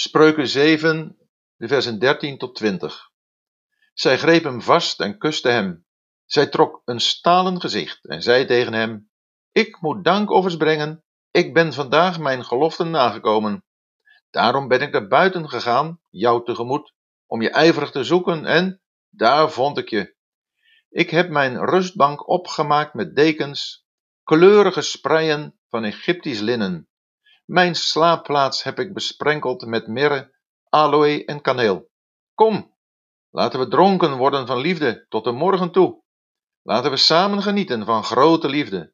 Spreuken 7, de versen 13 tot 20. Zij greep hem vast en kuste hem. Zij trok een stalen gezicht en zei tegen hem: Ik moet dankoffers brengen. Ik ben vandaag mijn geloften nagekomen. Daarom ben ik naar buiten gegaan, jou tegemoet, om je ijverig te zoeken en daar vond ik je. Ik heb mijn rustbank opgemaakt met dekens, kleurige spreien van Egyptisch linnen. Mijn slaapplaats heb ik besprenkeld met mirre, aloe en kaneel. Kom, laten we dronken worden van liefde tot de morgen toe. Laten we samen genieten van grote liefde.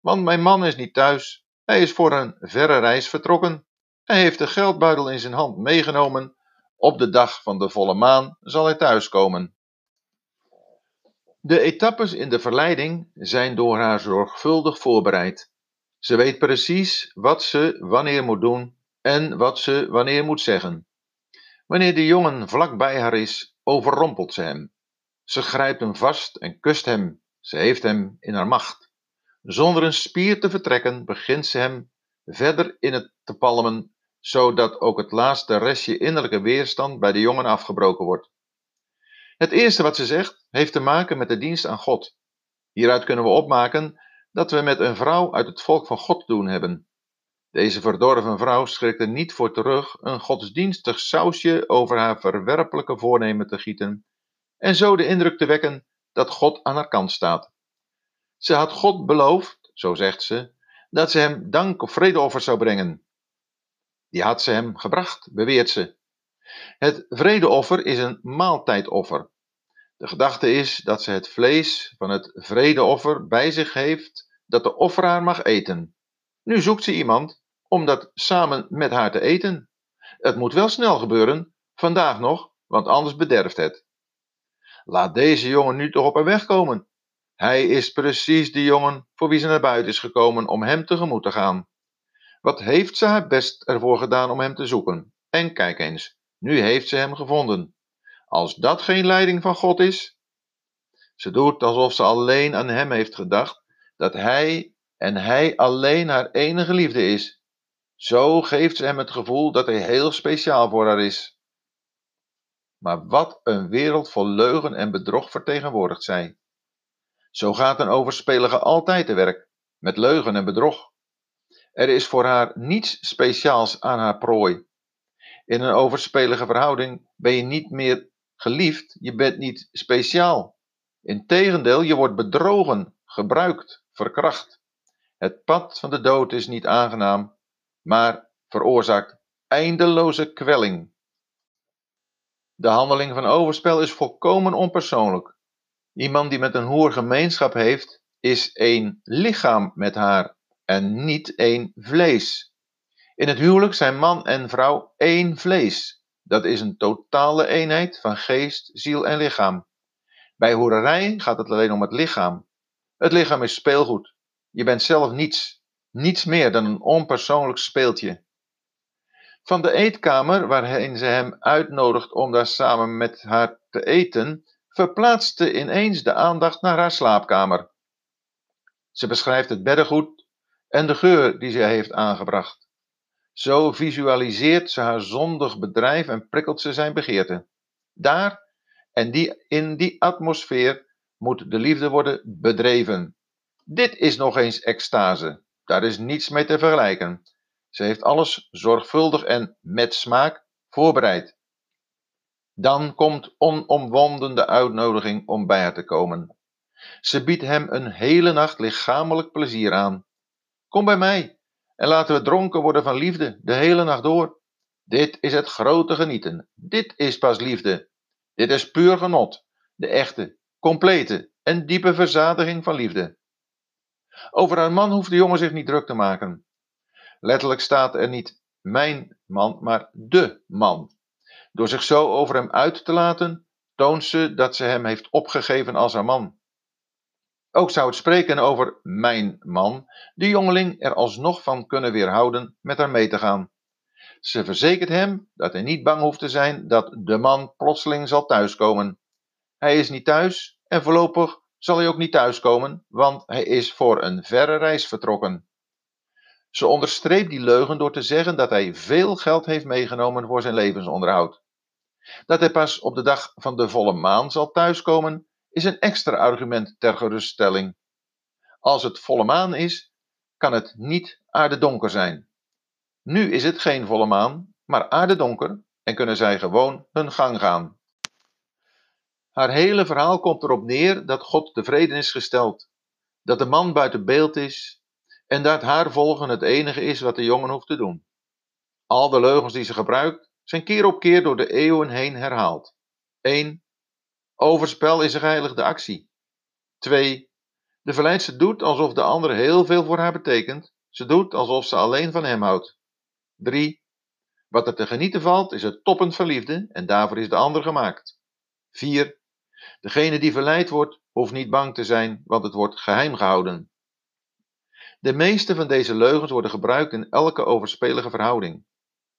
Want mijn man is niet thuis, hij is voor een verre reis vertrokken. Hij heeft de geldbuidel in zijn hand meegenomen. Op de dag van de volle maan zal hij thuiskomen. De etappes in de verleiding zijn door haar zorgvuldig voorbereid. Ze weet precies wat ze wanneer moet doen en wat ze wanneer moet zeggen. Wanneer de jongen vlak bij haar is, overrompelt ze hem. Ze grijpt hem vast en kust hem. Ze heeft hem in haar macht. Zonder een spier te vertrekken, begint ze hem verder in het te palmen, zodat ook het laatste restje innerlijke weerstand bij de jongen afgebroken wordt. Het eerste wat ze zegt, heeft te maken met de dienst aan God. Hieruit kunnen we opmaken dat we met een vrouw uit het volk van God doen hebben. Deze verdorven vrouw schrikt er niet voor terug een godsdienstig sausje over haar verwerpelijke voornemen te gieten en zo de indruk te wekken dat God aan haar kant staat. Ze had God beloofd, zo zegt ze, dat ze hem dank of vredeoffers zou brengen. Die had ze hem gebracht, beweert ze. Het vredeoffer is een maaltijdoffer. De gedachte is dat ze het vlees van het vredeoffer bij zich heeft dat de offeraar mag eten. Nu zoekt ze iemand om dat samen met haar te eten. Het moet wel snel gebeuren, vandaag nog, want anders bederft het. Laat deze jongen nu toch op haar weg komen. Hij is precies de jongen voor wie ze naar buiten is gekomen om hem tegemoet te gaan. Wat heeft ze haar best ervoor gedaan om hem te zoeken? En kijk eens, nu heeft ze hem gevonden. Als dat geen leiding van God is. Ze doet alsof ze alleen aan hem heeft gedacht, dat hij en hij alleen haar enige liefde is. Zo geeft ze hem het gevoel dat hij heel speciaal voor haar is. Maar wat een wereld vol leugen en bedrog vertegenwoordigt zij. Zo gaat een overspelige altijd te werk, met leugen en bedrog. Er is voor haar niets speciaals aan haar prooi. In een overspelige verhouding ben je niet meer geliefd, je bent niet speciaal. Integendeel, je wordt bedrogen, gebruikt, verkracht. Het pad van de dood is niet aangenaam, maar veroorzaakt eindeloze kwelling. De handeling van overspel is volkomen onpersoonlijk. Iemand die met een hoer gemeenschap heeft, is één lichaam met haar en niet één vlees. In het huwelijk zijn man en vrouw één vlees. Dat is een totale eenheid van geest, ziel en lichaam. Bij hoererij gaat het alleen om het lichaam. Het lichaam is speelgoed. Je bent zelf niets, niets meer dan een onpersoonlijk speeltje. Van de eetkamer waarheen ze hem uitnodigt om daar samen met haar te eten, verplaatste ineens de aandacht naar haar slaapkamer. Ze beschrijft het beddengoed en de geur die zij heeft aangebracht. Zo visualiseert ze haar zondig bedrijf en prikkelt ze zijn begeerte. Daar en die, in die atmosfeer moet de liefde worden bedreven. Dit is nog eens extase. Daar is niets mee te vergelijken. Ze heeft alles zorgvuldig en met smaak voorbereid. Dan komt onomwonden de uitnodiging om bij haar te komen. Ze biedt hem een hele nacht lichamelijk plezier aan. Kom bij mij en laten we dronken worden van liefde de hele nacht door. Dit is het grote genieten. Dit is pas liefde. Dit is puur genot. De echte, complete en diepe verzadiging van liefde. Over haar man hoeft de jongen zich niet druk te maken. Letterlijk staat er niet mijn man, maar de man. Door zich zo over hem uit te laten, toont ze dat ze hem heeft opgegeven als haar man. Ook zou het spreken over mijn man de jongeling er alsnog van kunnen weerhouden met haar mee te gaan. Ze verzekert hem dat hij niet bang hoeft te zijn dat de man plotseling zal thuiskomen. Hij is niet thuis en voorlopig zal hij ook niet thuiskomen, want hij is voor een verre reis vertrokken. Ze onderstreept die leugen door te zeggen dat hij veel geld heeft meegenomen voor zijn levensonderhoud. Dat hij pas op de dag van de volle maan zal thuiskomen, is een extra argument ter geruststelling. Als het volle maan is, kan het niet aardedonker zijn. Nu is het geen volle maan, maar aardedonker en kunnen zij gewoon hun gang gaan. Haar hele verhaal komt erop neer dat God tevreden is gesteld, dat de man buiten beeld is en dat haar volgen het enige is wat de jongen hoeft te doen. Al de leugens die ze gebruikt zijn keer op keer door de eeuwen heen herhaald. 1. Overspel is een geheiligde actie. 2. De verleidster doet alsof de ander heel veel voor haar betekent. Ze doet alsof ze alleen van hem houdt. 3. Wat er te genieten valt is het toppend verliefde en daarvoor is de ander gemaakt. 4. Degene die verleid wordt, hoeft niet bang te zijn, want het wordt geheim gehouden. De meeste van deze leugens worden gebruikt in elke overspelige verhouding.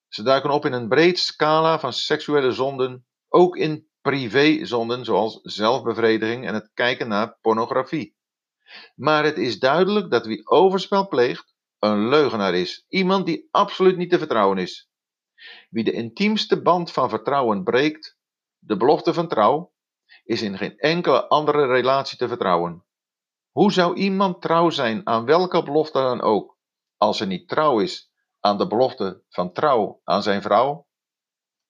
Ze duiken op in een breed scala van seksuele zonden, ook in privézonden zoals zelfbevrediging en het kijken naar pornografie. Maar het is duidelijk dat wie overspel pleegt, een leugenaar is, iemand die absoluut niet te vertrouwen is. Wie de intiemste band van vertrouwen breekt, de belofte van trouw, is in geen enkele andere relatie te vertrouwen. Hoe zou iemand trouw zijn aan welke belofte dan ook, als ze niet trouw is aan de belofte van trouw aan zijn vrouw?